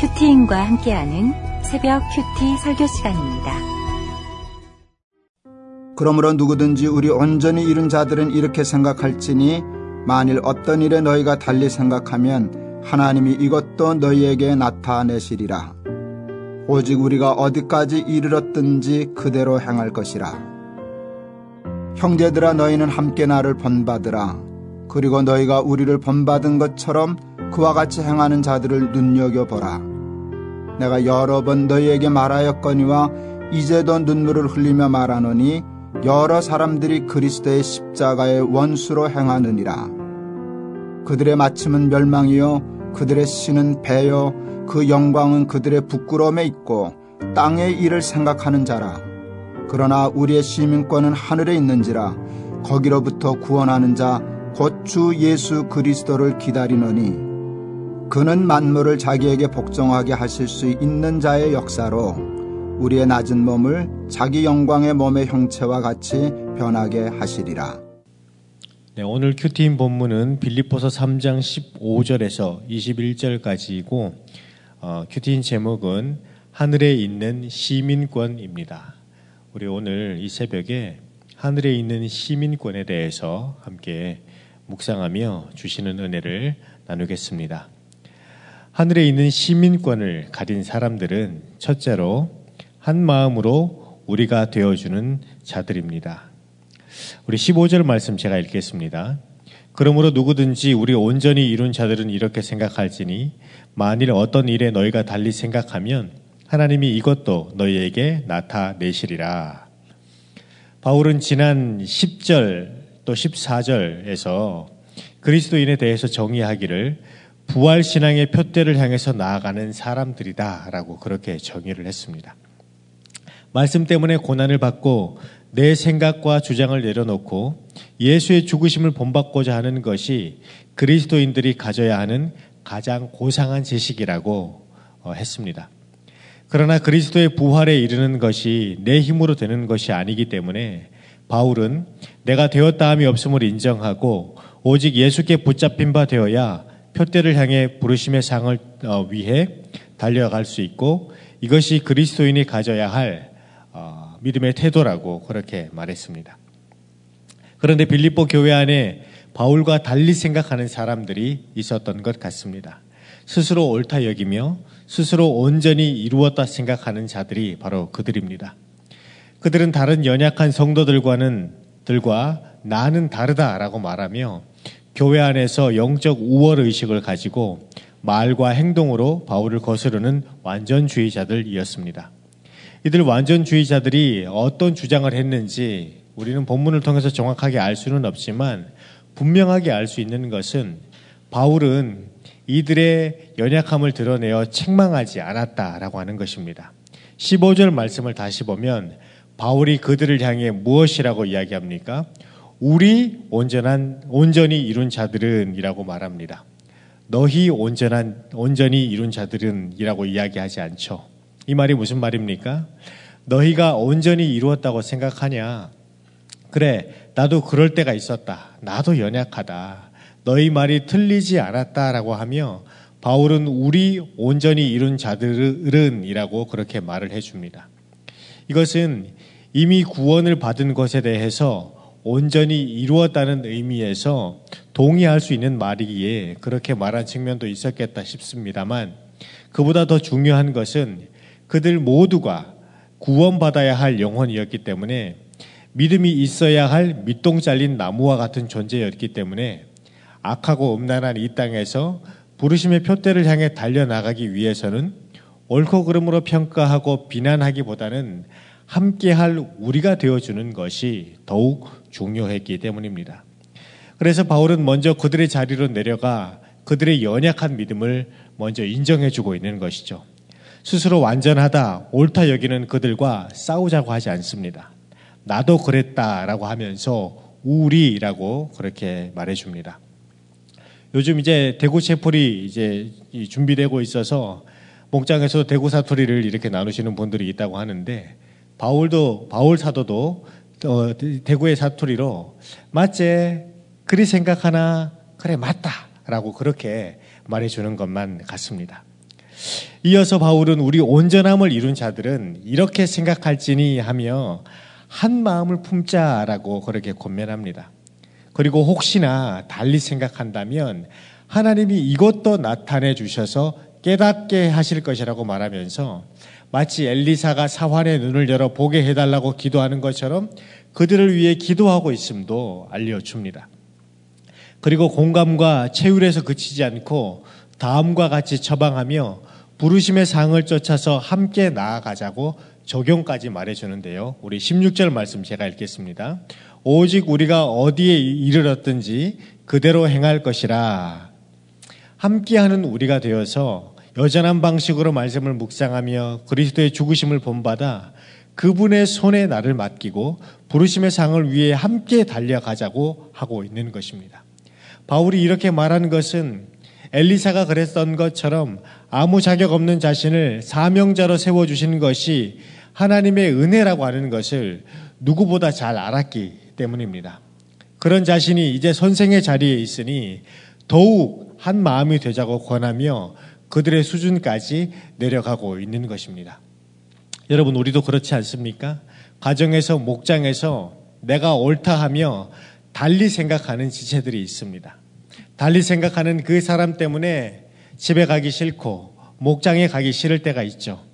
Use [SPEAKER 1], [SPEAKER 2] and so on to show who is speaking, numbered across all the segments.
[SPEAKER 1] 큐티인과 함께하는 새벽 큐티 설교 시간입니다.
[SPEAKER 2] 그러므로 누구든지 우리 온전히 이룬 자들은 이렇게 생각할지니 만일 어떤 일에 너희가 달리 생각하면 하나님이 이것도 너희에게 나타내시리라. 오직 우리가 어디까지 이르렀든지 그대로 행할 것이라. 형제들아 너희는 함께 나를 본받으라. 그리고 너희가 우리를 본받은 것처럼 그와 같이 행하는 자들을 눈여겨보라. 내가 여러 번 너희에게 말하였거니와 이제도 눈물을 흘리며 말하노니 여러 사람들이 그리스도의 십자가의 원수로 행하느니라. 그들의 마침은 멸망이요 그들의 신은 배요 그 영광은 그들의 부끄러움에 있고 땅의 일을 생각하는 자라. 그러나 우리의 시민권은 하늘에 있는지라 거기로부터 구원하는 자 곧 주 예수 그리스도를 기다리노니 그는 만물을 자기에게 복종하게 하실 수 있는 자의 역사로 우리의 낮은 몸을 자기 영광의 몸의 형체와 같이 변하게 하시리라.
[SPEAKER 3] 네, 오늘 큐티인 본문은 빌립보서 3장 15절에서 21절까지이고 어, 큐티인 제목은 하늘에 있는 시민권입니다. 우리 오늘 이 새벽에 하늘에 있는 시민권에 대해서 함께 묵상하며 주시는 은혜를 나누겠습니다. 하늘에 있는 시민권을 가진 사람들은 첫째로 한 마음으로 우리가 되어주는 자들입니다. 우리 15절 말씀 제가 읽겠습니다. 그러므로 누구든지 우리 온전히 이룬 자들은 이렇게 생각할지니 만일 어떤 일에 너희가 달리 생각하면 하나님이 이것도 너희에게 나타내시리라. 바울은 지난 10절 또 14절에서 그리스도인에 대해서 정의하기를 부활 신앙의 표대를 향해서 나아가는 사람들이다 라고 그렇게 정의를 했습니다. 말씀 때문에 고난을 받고 내 생각과 주장을 내려놓고 예수의 죽으심을 본받고자 하는 것이 그리스도인들이 가져야 하는 가장 고상한 지식이라고 어, 했습니다. 그러나 그리스도의 부활에 이르는 것이 내 힘으로 되는 것이 아니기 때문에 바울은 내가 되었다 함이 없음을 인정하고 오직 예수께 붙잡힌 바 되어야 표대를 향해 부르심의 상을 어, 위해 달려갈 수 있고 이것이 그리스도인이 가져야 할 어, 믿음의 태도라고 그렇게 말했습니다. 그런데 빌립보 교회 안에 바울과 달리 생각하는 사람들이 있었던 것 같습니다. 스스로 옳다 여기며 스스로 온전히 이루었다 생각하는 자들이 바로 그들입니다. 그들은 다른 연약한 성도들과는 들과 나는 다르다라고 말하며 교회 안에서 영적 우월 의식을 가지고 말과 행동으로 바울을 거스르는 완전주의자들이었습니다. 이들 완전주의자들이 어떤 주장을 했는지 우리는 본문을 통해서 정확하게 알 수는 없지만 분명하게 알 수 있는 것은 바울은 이들의 연약함을 드러내어 책망하지 않았다라고 하는 것입니다. 15절 말씀을 다시 보면 바울이 그들을 향해 무엇이라고 이야기합니까? 우리 온전한 온전히 이룬 자들은이라고 말합니다. 너희 온전한 온전히 이룬 자들은이라고 이야기하지 않죠. 이 말이 무슨 말입니까? 너희가 온전히 이루었다고 생각하냐? 그래, 나도 그럴 때가 있었다. 나도 연약하다. 너희 말이 틀리지 않았다라고 하며 바울은 우리 온전히 이룬 자들은이라고 그렇게 말을 해줍니다. 이것은 이미 구원을 받은 것에 대해서 온전히 이루었다는 의미에서 동의할 수 있는 말이기에 그렇게 말한 측면도 있었겠다 싶습니다만 그보다 더 중요한 것은 그들 모두가 구원받아야 할 영혼이었기 때문에 믿음이 있어야 할 밑동 잘린 나무와 같은 존재였기 때문에 악하고 음란한 이 땅에서 부르심의 표대를 향해 달려나가기 위해서는 옳고 그름으로 평가하고 비난하기보다는 함께할 우리가 되어주는 것이 더욱 중요했기 때문입니다. 그래서 바울은 먼저 그들의 자리로 내려가 그들의 연약한 믿음을 먼저 인정해주고 있는 것이죠. 스스로 완전하다, 옳다 여기는 그들과 싸우자고 하지 않습니다. 나도 그랬다라고 하면서 우리라고 그렇게 말해줍니다. 요즘 이제 대구 채플이 이제 준비되고 있어서 목장에서 대구 사투리를 이렇게 나누시는 분들이 있다고 하는데 바울도 바울 사도도 어, 대구의 사투리로 맞제 그리 생각하나 그래 맞다라고 그렇게 말해주는 것만 같습니다. 이어서 바울은 우리 온전함을 이룬 자들은 이렇게 생각할지니 하며 한 마음을 품자라고 그렇게 권면합니다. 그리고 혹시나 달리 생각한다면 하나님이 이것도 나타내 주셔서 깨닫게 하실 것이라고 말하면서 마치 엘리사가 사환의 눈을 열어 보게 해달라고 기도하는 것처럼 그들을 위해 기도하고 있음도 알려줍니다. 그리고 공감과 체휼에서 그치지 않고 다음과 같이 처방하며 부르심의 상을 쫓아서 함께 나아가자고 적용까지 말해주는데요. 우리 16절 말씀 제가 읽겠습니다. 오직 우리가 어디에 이르렀든지 그대로 행할 것이라. 함께하는 우리가 되어서 여전한 방식으로 말씀을 묵상하며 그리스도의 죽으심을 본받아 그분의 손에 나를 맡기고 부르심의 상을 위해 함께 달려가자고 하고 있는 것입니다. 바울이 이렇게 말한 것은 엘리사가 그랬던 것처럼 아무 자격 없는 자신을 사명자로 세워주신 것이 하나님의 은혜라고 하는 것을 누구보다 잘 알았기 때문입니다. 그런 자신이 이제 선생의 자리에 있으니 더욱 한 마음이 되자고 권하며 그들의 수준까지 내려가고 있는 것입니다. 여러분, 우리도 그렇지 않습니까? 가정에서, 목장에서 내가 옳다 하며 달리 생각하는 지체들이 있습니다. 달리 생각하는 그 사람 때문에 집에 가기 싫고 목장에 가기 싫을 때가 있죠.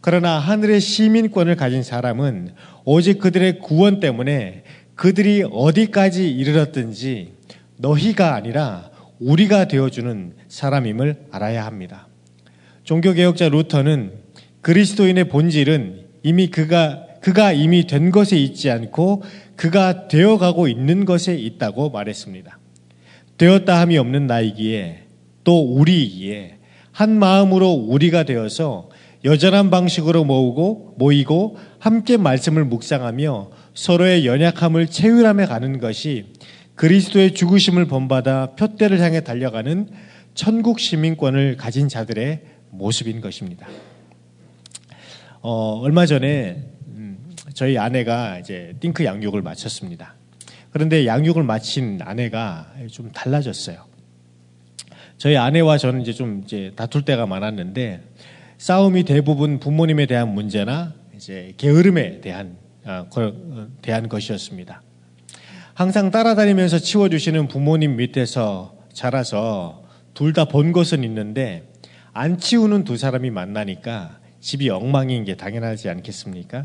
[SPEAKER 3] 그러나 하늘의 시민권을 가진 사람은 오직 그들의 구원 때문에 그들이 어디까지 이르렀든지 너희가 아니라 우리가 되어주는 사람임을 알아야 합니다. 종교개혁자 루터는 그리스도인의 본질은 이미 그가, 그가 이미 된 것에 있지 않고 그가 되어가고 있는 것에 있다고 말했습니다. 되었다 함이 없는 나이기에 또 우리이기에 한 마음으로 우리가 되어서 여전한 방식으로 모으고 모이고 함께 말씀을 묵상하며 서로의 연약함을 채울함에 가는 것이 그리스도의 죽으심을 본받아 표대를 향해 달려가는 천국 시민권을 가진 자들의 모습인 것입니다. 어, 얼마 전에 음, 저희 아내가 이제 띵크 양육을 마쳤습니다. 그런데 양육을 마친 아내가 좀 달라졌어요. 저희 아내와 저는 이제 좀 이제 다툴 때가 많았는데 싸움이 대부분 부모님에 대한 문제나 이제 게으름에 대한 어, 대한 것이었습니다. 항상 따라다니면서 치워주시는 부모님 밑에서 자라서 둘 다 본 것은 있는데 안 치우는 두 사람이 만나니까 집이 엉망인 게 당연하지 않겠습니까?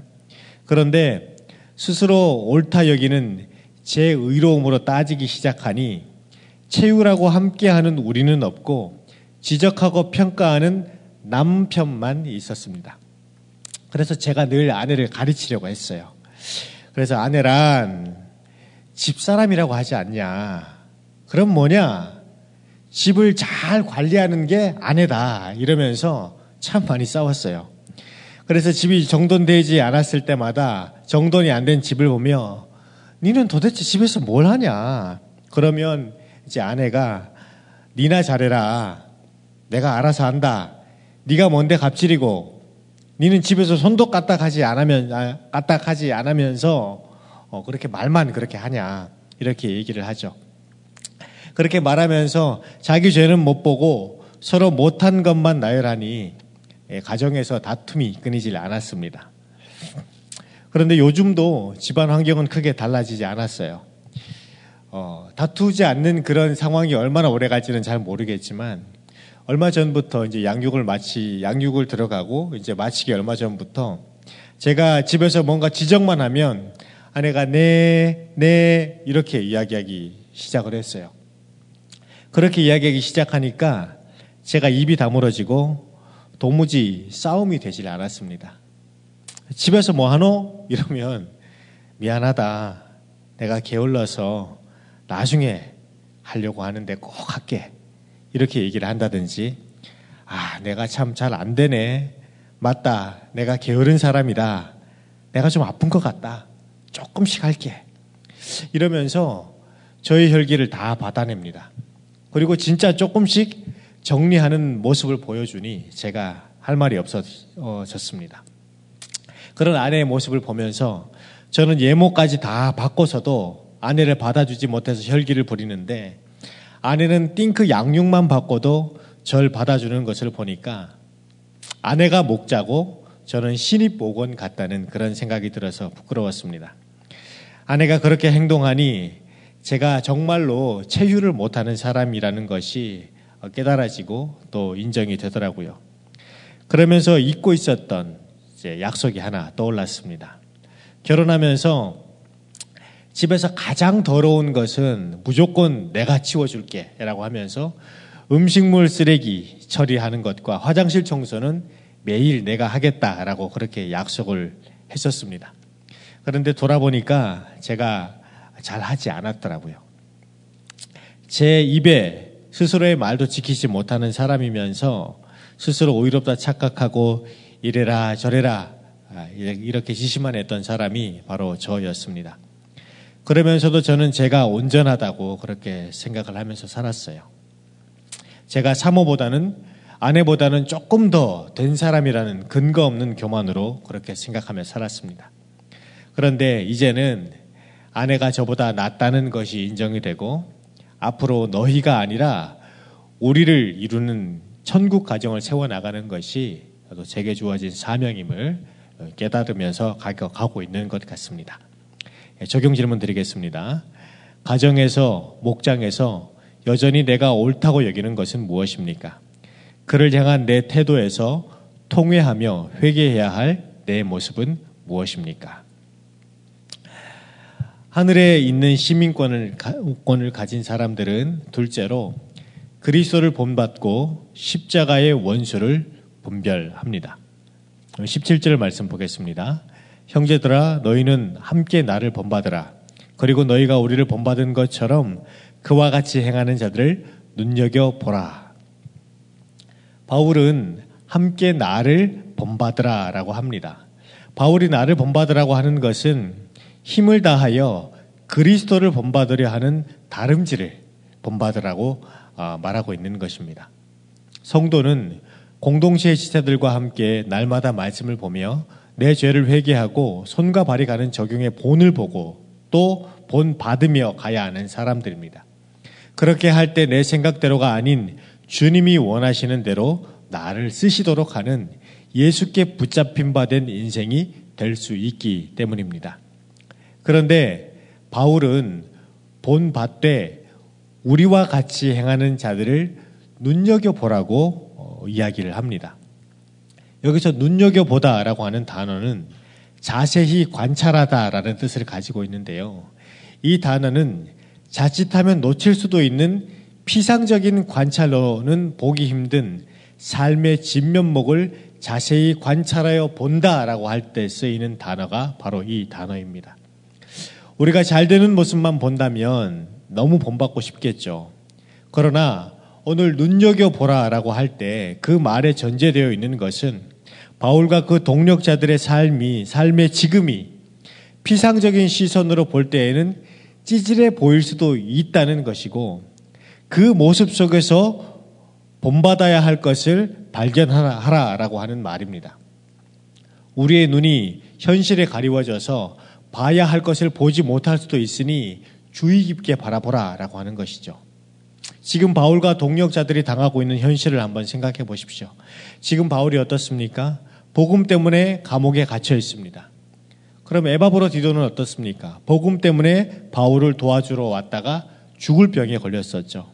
[SPEAKER 3] 그런데 스스로 옳다 여기는 제 의로움으로 따지기 시작하니 채우라고 함께하는 우리는 없고 지적하고 평가하는 남편만 있었습니다. 그래서 제가 늘 아내를 가르치려고 했어요. 그래서 아내란 집사람이라고 하지 않냐. 그럼 뭐냐? 집을 잘 관리하는 게 아내다. 이러면서 참 많이 싸웠어요. 그래서 집이 정돈되지 않았을 때마다 정돈이 안 된 집을 보며 니는 도대체 집에서 뭘 하냐? 그러면 이제 아내가 니나 잘해라. 내가 알아서 한다. 네가 뭔데 갑질이고 니는 집에서 손도 까딱하지 않으면 아, 까딱하지 않으면서 어, 그렇게 말만 그렇게 하냐 이렇게 얘기를 하죠. 그렇게 말하면서 자기 죄는 못 보고 서로 못한 것만 나열하니 예, 가정에서 다툼이 끊이질 않았습니다. 그런데 요즘도 집안 환경은 크게 달라지지 않았어요. 어, 다투지 않는 그런 상황이 얼마나 오래 갈지는 잘 모르겠지만 얼마 전부터 이제 양육을 마치 양육을 들어가고 이제 마치기 얼마 전부터 제가 집에서 뭔가 지적만 하면 아내가 네, 네 이렇게 이야기하기 시작을 했어요. 그렇게 이야기하기 시작하니까 제가 입이 다물어지고 도무지 싸움이 되질 않았습니다. 집에서 뭐 하노? 이러면 미안하다. 내가 게을러서 나중에 하려고 하는데 꼭 할게. 이렇게 얘기를 한다든지, 아, 내가 참 잘 안 되네. 맞다. 내가 게으른 사람이다. 내가 좀 아픈 것 같다. 조금씩 할게. 이러면서 저의 혈기를 다 받아냅니다. 그리고 진짜 조금씩 정리하는 모습을 보여주니 제가 할 말이 없어졌습니다. 그런 아내의 모습을 보면서 저는 예모까지 다 바꿔서도 아내를 받아주지 못해서 혈기를 부리는데 아내는 띵크 양육만 바꿔도 절 받아주는 것을 보니까 아내가 목자고 저는 신입 보건 같다는 그런 생각이 들어서 부끄러웠습니다. 아내가 그렇게 행동하니 제가 정말로 체휴를 못하는 사람이라는 것이 깨달아지고 또 인정이 되더라고요. 그러면서 잊고 있었던 약속이 하나 떠올랐습니다. 결혼하면서 집에서 가장 더러운 것은 무조건 내가 치워줄게 라고 하면서 음식물 쓰레기 처리하는 것과 화장실 청소는 매일 내가 하겠다라고 그렇게 약속을 했었습니다. 그런데 돌아보니까 제가 잘 하지 않았더라고요. 제 입에 스스로의 말도 지키지 못하는 사람이면서 스스로 오히렵다 착각하고 이래라 저래라 아, 이렇게 지시만 했던 사람이 바로 저였습니다. 그러면서도 저는 제가 온전하다고 그렇게 생각을 하면서 살았어요. 제가 사모보다는 아내보다는 조금 더 된 사람이라는 근거 없는 교만으로 그렇게 생각하며 살았습니다. 그런데 이제는 아내가 저보다 낫다는 것이 인정이 되고 앞으로 너희가 아니라 우리를 이루는 천국 가정을 세워나가는 것이 제게 주어진 사명임을 깨달으면서 가고 있는 것 같습니다. 예, 적용 질문 드리겠습니다. 가정에서, 목장에서 여전히 내가 옳다고 여기는 것은 무엇입니까? 그를 향한 내 태도에서 통회하며 회개해야 할 내 모습은 무엇입니까? 하늘에 있는 시민권을 권을 가진 사람들은 둘째로 그리스도를 본받고 십자가의 원수를 분별합니다. 17절 말씀 보겠습니다. 형제들아 너희는 함께 나를 본받으라. 그리고 너희가 우리를 본받은 것처럼 그와 같이 행하는 자들을 눈여겨 보라. 바울은 함께 나를 본받으라라고 합니다. 바울이 나를 본받으라고 하는 것은 힘을 다하여 그리스도를 본받으려 하는 다름질을 본받으라고 아, 말하고 있는 것입니다. 성도는 공동체의 지체들과 함께 날마다 말씀을 보며 내 죄를 회개하고 손과 발이 가는 적용의 본을 보고 또 본 받으며 가야 하는 사람들입니다. 그렇게 할 때 내 생각대로가 아닌 주님이 원하시는 대로 나를 쓰시도록 하는 예수께 붙잡힌 바 된 인생이 될 수 있기 때문입니다. 그런데 바울은 본 받되 우리와 같이 행하는 자들을 눈여겨보라고 어, 이야기를 합니다. 여기서 눈여겨보다라고 하는 단어는 자세히 관찰하다라는 뜻을 가지고 있는데요. 이 단어는 자칫하면 놓칠 수도 있는 피상적인 관찰로는 보기 힘든 삶의 진면목을 자세히 관찰하여 본다라고 할 때 쓰이는 단어가 바로 이 단어입니다. 우리가 잘 되는 모습만 본다면 너무 본받고 싶겠죠. 그러나 오늘 눈여겨보라라고 할 때 그 말에 전제되어 있는 것은 바울과 그 동력자들의 삶이, 삶의 지금이 피상적인 시선으로 볼 때에는 찌질해 보일 수도 있다는 것이고 그 모습 속에서 본받아야 할 것을 발견하라라고 하는 말입니다. 우리의 눈이 현실에 가리워져서 봐야 할 것을 보지 못할 수도 있으니 주의 깊게 바라보라 라고 하는 것이죠. 지금 바울과 동력자들이 당하고 있는 현실을 한번 생각해 보십시오. 지금 바울이 어떻습니까? 복음 때문에 감옥에 갇혀 있습니다. 그럼 에바브로 디도는 어떻습니까? 복음 때문에 바울을 도와주러 왔다가 죽을 병에 걸렸었죠.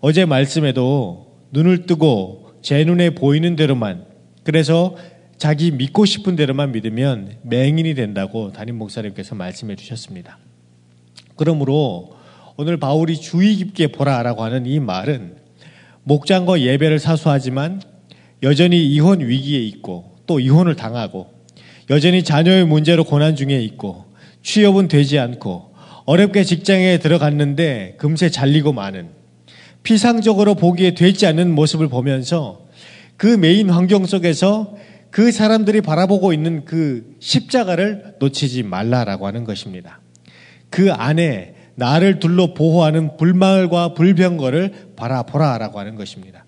[SPEAKER 3] 어제 말씀에도 눈을 뜨고 제 눈에 보이는 대로만 그래서 자기 믿고 싶은 대로만 믿으면 맹인이 된다고 담임 목사님께서 말씀해 주셨습니다. 그러므로 오늘 바울이 주의 깊게 보라라고 하는 이 말은 목장과 예배를 사수하지만 여전히 이혼 위기에 있고 또 이혼을 당하고 여전히 자녀의 문제로 고난 중에 있고 취업은 되지 않고 어렵게 직장에 들어갔는데 금세 잘리고 마는 피상적으로 보기에 되지 않는 모습을 보면서 그 메인 환경 속에서 그 사람들이 바라보고 있는 그 십자가를 놓치지 말라라고 하는 것입니다. 그 안에 나를 둘러 보호하는 불말과 불병거를 바라보라라고 하는 것입니다.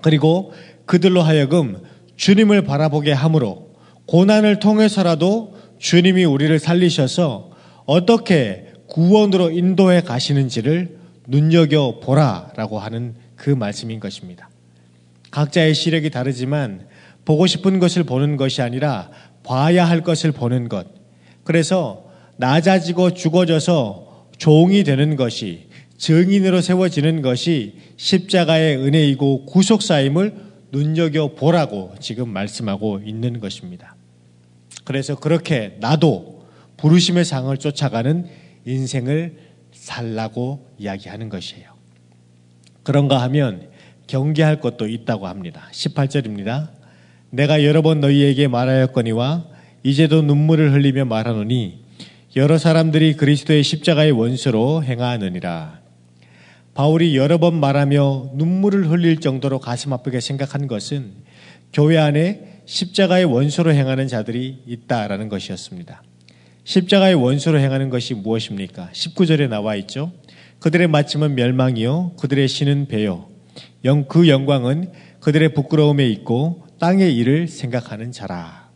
[SPEAKER 3] 그리고 그들로 하여금 주님을 바라보게 함으로 고난을 통해서라도 주님이 우리를 살리셔서 어떻게 구원으로 인도해 가시는지를 눈여겨 보라라고 하는 그 말씀인 것입니다. 각자의 시력이 다르지만 보고 싶은 것을 보는 것이 아니라 봐야 할 것을 보는 것. 그래서 낮아지고 죽어져서 종이 되는 것이 증인으로 세워지는 것이 십자가의 은혜이고 구속사임을 눈여겨 보라고 지금 말씀하고 있는 것입니다. 그래서 그렇게 나도 부르심의 상을 쫓아가는 인생을 살라고 이야기하는 것이에요. 그런가 하면 경계할 것도 있다고 합니다. 18절입니다. 내가 여러 번 너희에게 말하였거니와 이제도 눈물을 흘리며 말하노니 여러 사람들이 그리스도의 십자가의 원수로 행하느니라. 바울이 여러 번 말하며 눈물을 흘릴 정도로 가슴 아프게 생각한 것은 교회 안에 십자가의 원수로 행하는 자들이 있다라는 것이었습니다. 십자가의 원수로 행하는 것이 무엇입니까? 19절에 나와 있죠. 그들의 마침은 멸망이요 그들의 신은 배요 영 그 영광은 그들의 부끄러움에 있고 땅의 일을 생각하는 자라.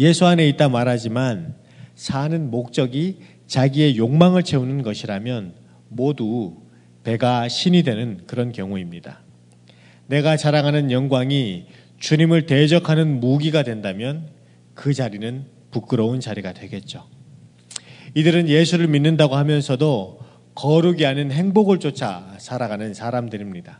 [SPEAKER 3] 예수 안에 있다 말하지만 사는 목적이 자기의 욕망을 채우는 것이라면 모두 배가 신이 되는 그런 경우입니다. 내가 자랑하는 영광이 주님을 대적하는 무기가 된다면 그 자리는 부끄러운 자리가 되겠죠. 이들은 예수를 믿는다고 하면서도 거룩이 아닌 행복을 쫓아 살아가는 사람들입니다.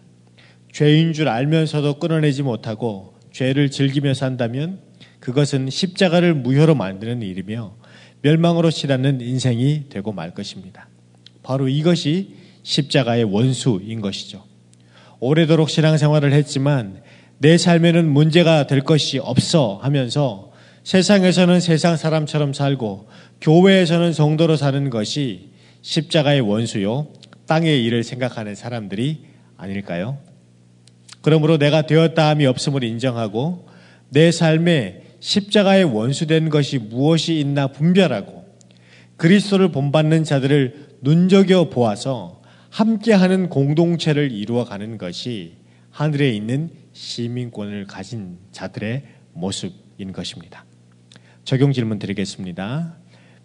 [SPEAKER 3] 죄인 줄 알면서도 끊어내지 못하고 죄를 즐기며 산다면 그것은 십자가를 무효로 만드는 일이며 멸망으로 치닫는 인생이 되고 말 것입니다. 바로 이것이 십자가의 원수인 것이죠. 오래도록 신앙생활을 했지만 내 삶에는 문제가 될 것이 없어 하면서 세상에서는 세상 사람처럼 살고 교회에서는 성도로 사는 것이 십자가의 원수요 땅의 일을 생각하는 사람들이 아닐까요? 그러므로 내가 되었다 함이 없음을 인정하고 내 삶에 십자가의 원수된 것이 무엇이 있나 분별하고 그리스도를 본받는 자들을 눈여겨 보아서 함께하는 공동체를 이루어가는 것이 하늘에 있는 시민권을 가진 자들의 모습인 것입니다. 적용 질문 드리겠습니다.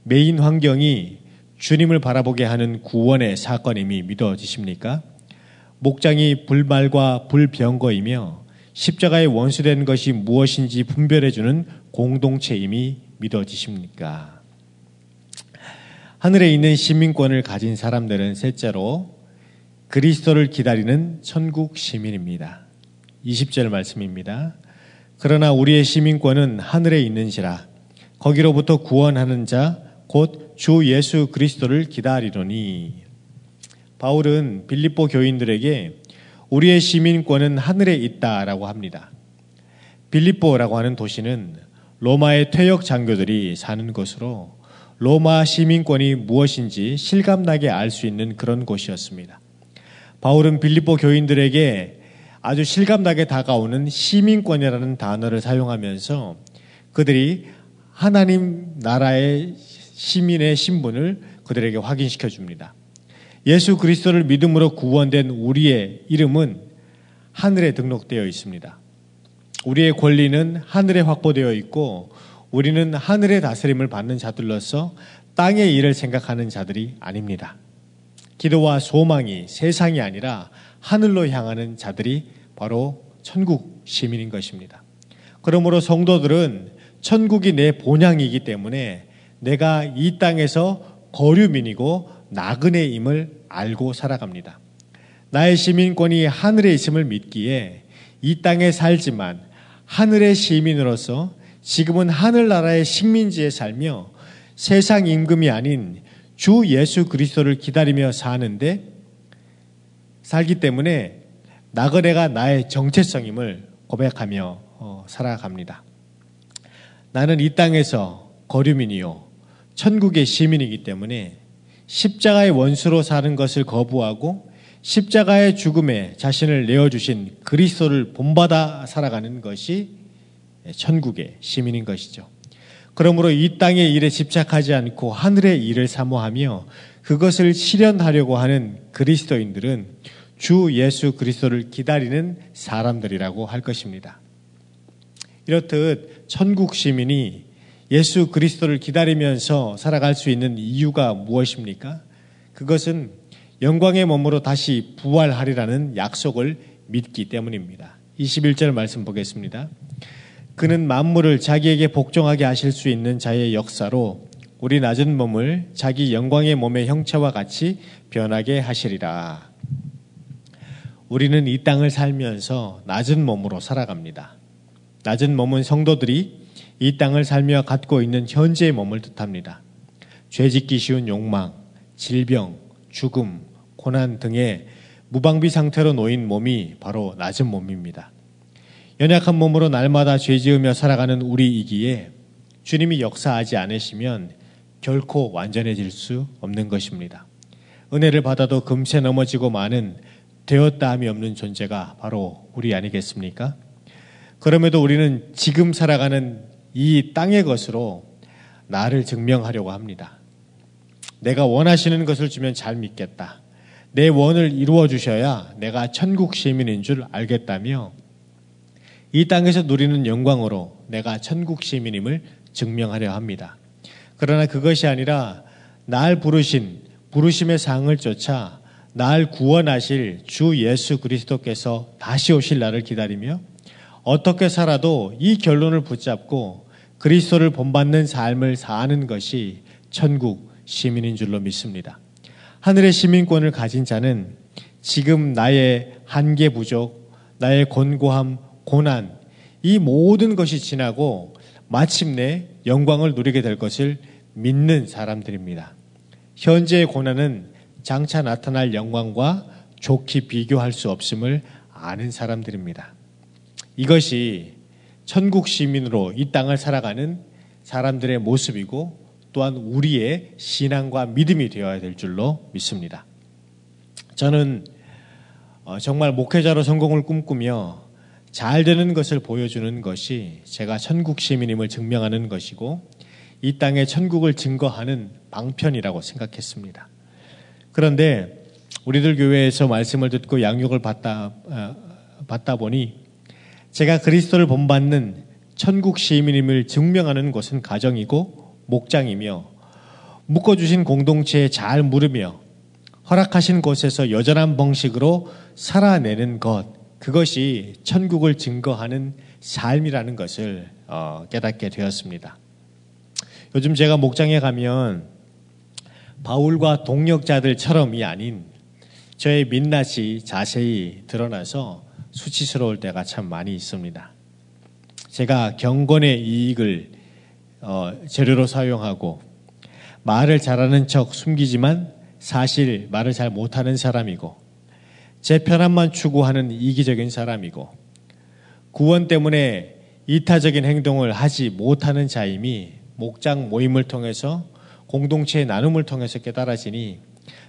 [SPEAKER 3] 메인 환경이 주님을 바라보게 하는 구원의 사건임이 믿어지십니까? 목장이 불말과 불병거이며 십자가의 원수된 것이 무엇인지 분별해주는 공동체임이 믿어지십니까? 하늘에 있는 시민권을 가진 사람들은 셋째로 그리스도를 기다리는 천국 시민입니다. 20절 말씀입니다. 그러나 우리의 시민권은 하늘에 있는지라 거기로부터 구원하는 자 곧 주 예수 그리스도를 기다리노니 바울은 빌립보 교인들에게 우리의 시민권은 하늘에 있다라고 합니다. 빌립보라고 하는 도시는 로마의 퇴역 장교들이 사는 곳으로 로마 시민권이 무엇인지 실감나게 알 수 있는 그런 곳이었습니다. 바울은 빌립보 교인들에게 아주 실감나게 다가오는 시민권이라는 단어를 사용하면서 그들이 하나님 나라의 시민의 신분을 그들에게 확인시켜 줍니다. 예수 그리스도를 믿음으로 구원된 우리의 이름은 하늘에 등록되어 있습니다. 우리의 권리는 하늘에 확보되어 있고 우리는 하늘의 다스림을 받는 자들로서 땅의 일을 생각하는 자들이 아닙니다. 기도와 소망이 세상이 아니라 하늘로 향하는 자들이 바로 천국 시민인 것입니다. 그러므로 성도들은 천국이 내 본향이기 때문에 내가 이 땅에서 거류민이고 나그네임을 알고 살아갑니다. 나의 시민권이 하늘에 있음을 믿기에 이 땅에 살지만 하늘의 시민으로서 지금은 하늘나라의 식민지에 살며 세상 임금이 아닌 주 예수 그리스도를 기다리며 사는데 살기 때문에 나그네가 나의 정체성임을 고백하며 어, 살아갑니다. 나는 이 땅에서 거류민이요 천국의 시민이기 때문에 십자가의 원수로 사는 것을 거부하고 십자가의 죽음에 자신을 내어주신 그리스도를 본받아 살아가는 것이 천국의 시민인 것이죠. 그러므로 이 땅의 일에 집착하지 않고 하늘의 일을 사모하며 그것을 실현하려고 하는 그리스도인들은 주 예수 그리스도를 기다리는 사람들이라고 할 것입니다. 이렇듯 천국 시민이 예수 그리스도를 기다리면서 살아갈 수 있는 이유가 무엇입니까? 그것은 영광의 몸으로 다시 부활하리라는 약속을 믿기 때문입니다. 21절 말씀 보겠습니다. 그는 만물을 자기에게 복종하게 하실 수 있는 자의 역사로 우리 낮은 몸을 자기 영광의 몸의 형체와 같이 변하게 하시리라. 우리는 이 땅을 살면서 낮은 몸으로 살아갑니다. 낮은 몸은 성도들이 이 땅을 살며 갖고 있는 현재의 몸을 뜻합니다. 죄짓기 쉬운 욕망, 질병, 죽음, 고난 등의 무방비 상태로 놓인 몸이 바로 낮은 몸입니다. 연약한 몸으로 날마다 죄 지으며 살아가는 우리이기에 주님이 역사하지 않으시면 결코 완전해질 수 없는 것입니다. 은혜를 받아도 금세 넘어지고 마는 되었다 함이 없는 존재가 바로 우리 아니겠습니까? 그럼에도 우리는 지금 살아가는 이 땅의 것으로 나를 증명하려고 합니다. 내가 원하시는 것을 주면 잘 믿겠다. 내 원을 이루어 주셔야 내가 천국 시민인 줄 알겠다며 이 땅에서 누리는 영광으로 내가 천국 시민임을 증명하려 합니다. 그러나 그것이 아니라 날 부르신 부르심의 상을 쫓아 날 구원하실 주 예수 그리스도께서 다시 오실 날을 기다리며 어떻게 살아도 이 결론을 붙잡고 그리스도를 본받는 삶을 사는 것이 천국 시민인 줄로 믿습니다. 하늘의 시민권을 가진 자는 지금 나의 한계 부족, 나의 곤고함, 고난, 이 모든 것이 지나고 마침내 영광을 누리게 될 것을 믿는 사람들입니다. 현재의 고난은 장차 나타날 영광과 좋게 비교할 수 없음을 아는 사람들입니다. 이것이 천국 시민으로 이 땅을 살아가는 사람들의 모습이고 또한 우리의 신앙과 믿음이 되어야 될 줄로 믿습니다. 저는 어, 정말 목회자로 성공을 꿈꾸며 잘 되는 것을 보여주는 것이 제가 천국 시민임을 증명하는 것이고 이 땅에 천국을 증거하는 방편이라고 생각했습니다. 그런데 우리들 교회에서 말씀을 듣고 양육을 받다, 어, 받다 보니 제가 그리스도를 본받는 천국 시민임을 증명하는 것은 가정이고 목장이며 묶어주신 공동체에 잘 물으며 허락하신 곳에서 여전한 방식으로 살아내는 것, 그것이 천국을 증거하는 삶이라는 것을 어, 깨닫게 되었습니다. 요즘 제가 목장에 가면 바울과 동력자들처럼이 아닌 저의 민낯이 자세히 드러나서 수치스러울 때가 참 많이 있습니다. 제가 경건의 이익을 어, 재료로 사용하고 말을 잘하는 척 숨기지만 사실 말을 잘 못하는 사람이고 제 편함만 추구하는 이기적인 사람이고 구원 때문에 이타적인 행동을 하지 못하는 자임이 목장 모임을 통해서 공동체의 나눔을 통해서 깨달아지니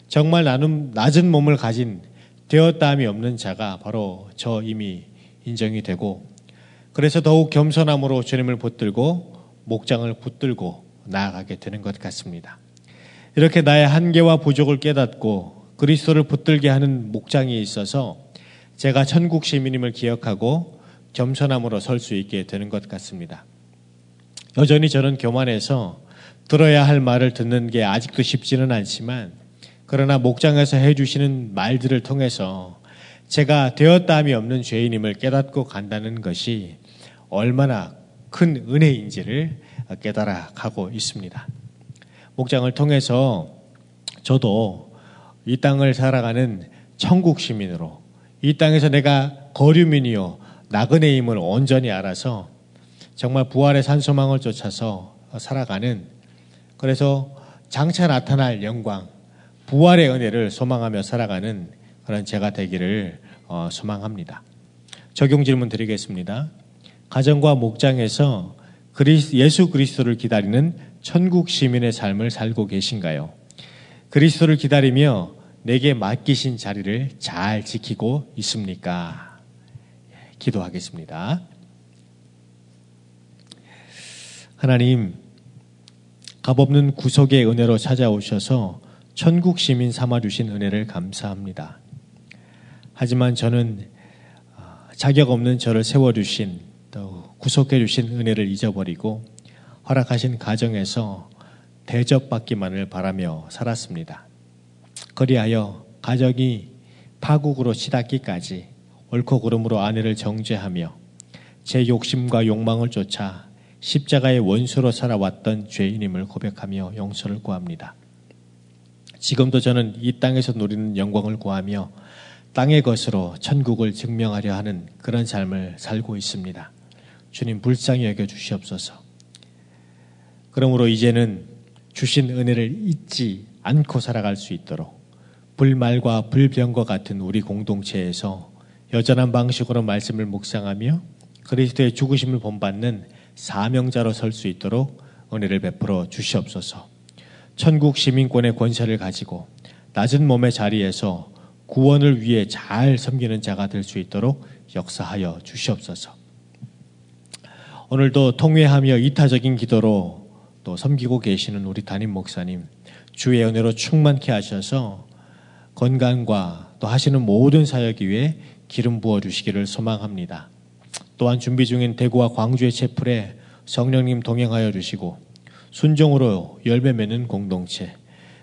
[SPEAKER 3] 정말 나눔 낮은 몸을 가진 되었다함이 없는 자가 바로 저 이미 인정이 되고 그래서 더욱 겸손함으로 주님을 붙들고 목장을 붙들고 나아가게 되는 것 같습니다. 이렇게 나의 한계와 부족을 깨닫고 그리스도를 붙들게 하는 목장이 있어서 제가 천국 시민임을 기억하고 겸손함으로 설 수 있게 되는 것 같습니다. 여전히 저는 교만해서 들어야 할 말을 듣는 게 아직도 쉽지는 않지만 그러나 목장에서 해주시는 말들을 통해서 제가 되었다함이 없는 죄인임을 깨닫고 간다는 것이 얼마나 큰 은혜인지를 깨달아 가고 있습니다. 목장을 통해서 저도 이 땅을 살아가는 천국 시민으로 이 땅에서 내가 거류민이요 나그네임을 온전히 알아서 정말 부활의 산소망을 쫓아서 살아가는 그래서 장차 나타날 영광 부활의 은혜를 소망하며 살아가는 그런 제가 되기를 어, 소망합니다. 적용 질문 드리겠습니다. 가정과 목장에서 그리스, 예수 그리스도를 기다리는 천국 시민의 삶을 살고 계신가요? 그리스도를 기다리며 내게 맡기신 자리를 잘 지키고 있습니까? 기도하겠습니다. 하나님, 값없는 구속의 은혜로 찾아오셔서 천국 시민 삼아 주신 은혜를 감사합니다. 하지만 저는 어, 자격 없는 저를 세워 주신 또 구속해 주신 은혜를 잊어버리고 허락하신 가정에서 대접받기만을 바라며 살았습니다. 그리하여 가정이 파국으로 치닫기까지 옳고 그름으로 아내를 정죄하며 제 욕심과 욕망을 쫓아 십자가의 원수로 살아왔던 죄인임을 고백하며 용서를 구합니다. 지금도 저는 이 땅에서 누리는 영광을 구하며 땅의 것으로 천국을 증명하려 하는 그런 삶을 살고 있습니다. 주님 불쌍히 여겨 주시옵소서. 그러므로 이제는 주신 은혜를 잊지 않고 살아갈 수 있도록 불말과 불병과 같은 우리 공동체에서 여전한 방식으로 말씀을 묵상하며 그리스도의 죽으심을 본받는 사명자로 설 수 있도록 은혜를 베풀어 주시옵소서. 천국 시민권의 권세를 가지고 낮은 몸의 자리에서 구원을 위해 잘 섬기는 자가 될 수 있도록 역사하여 주시옵소서. 오늘도 통회하며 이타적인 기도로 또 섬기고 계시는 우리 담임 목사님 주의 은혜로 충만케 하셔서 건강과 또 하시는 모든 사역 위에 기름 부어 주시기를 소망합니다. 또한 준비 중인 대구와 광주의 채플에 성령님 동행하여 주시고 순종으로 열매 맺는 공동체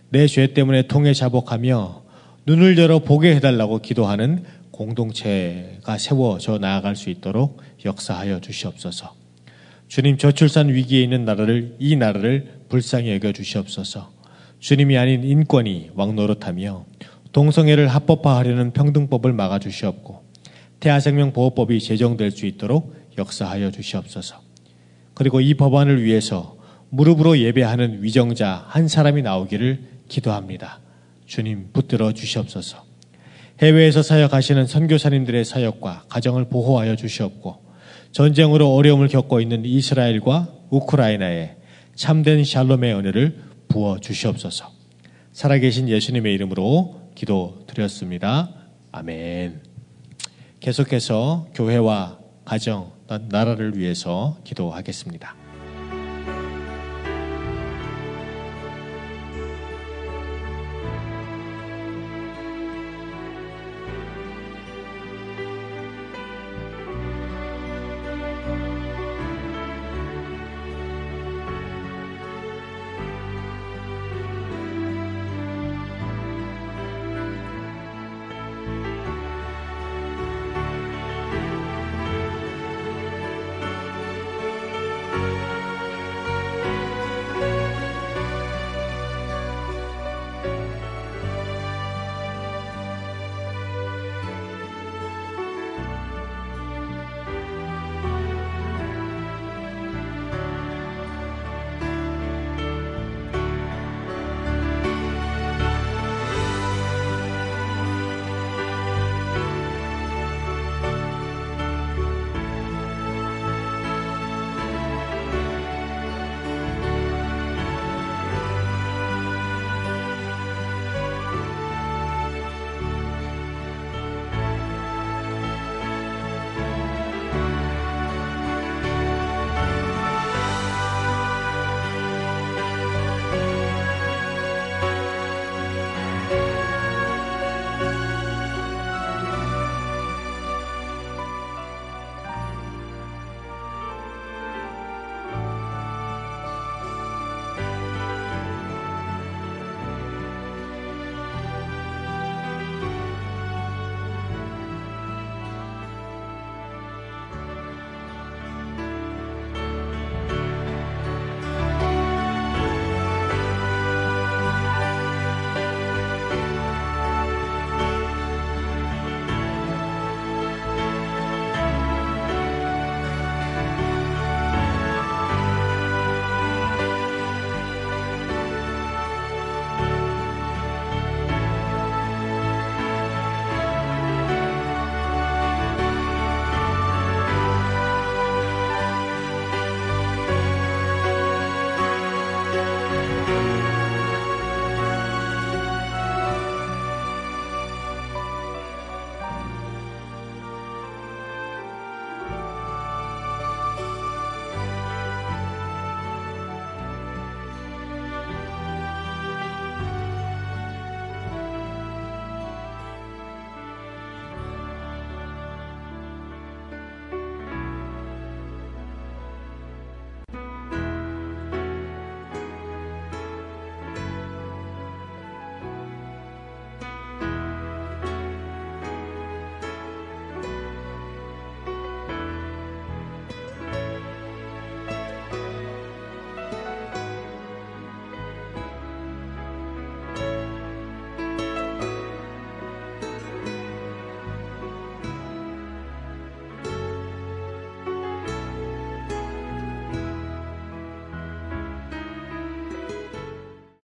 [SPEAKER 3] 내 죄 때문에 통해 자복하며 눈을 열어 보게 해달라고 기도하는 공동체가 세워져 나아갈 수 있도록 역사하여 주시옵소서. 주님 저출산 위기에 있는 나라를 이 나라를 불쌍히 여겨 주시옵소서. 주님이 아닌 인권이 왕노릇하며 동성애를 합법화하려는 평등법을 막아 주시옵고 태아생명 보호법이 제정될 수 있도록 역사하여 주시옵소서. 그리고 이 법안을 위해서 무릎으로 예배하는 위정자 한 사람이 나오기를 기도합니다. 주님 붙들어 주시옵소서. 해외에서 사역하시는 선교사님들의 사역과 가정을 보호하여 주시옵고 전쟁으로 어려움을 겪고 있는 이스라엘과 우크라이나에 참된 샬롬의 은혜를 부어 주시옵소서. 살아계신 예수님의 이름으로 기도 드렸습니다. 아멘. 계속해서 교회와 가정, 나라를 위해서 기도하겠습니다.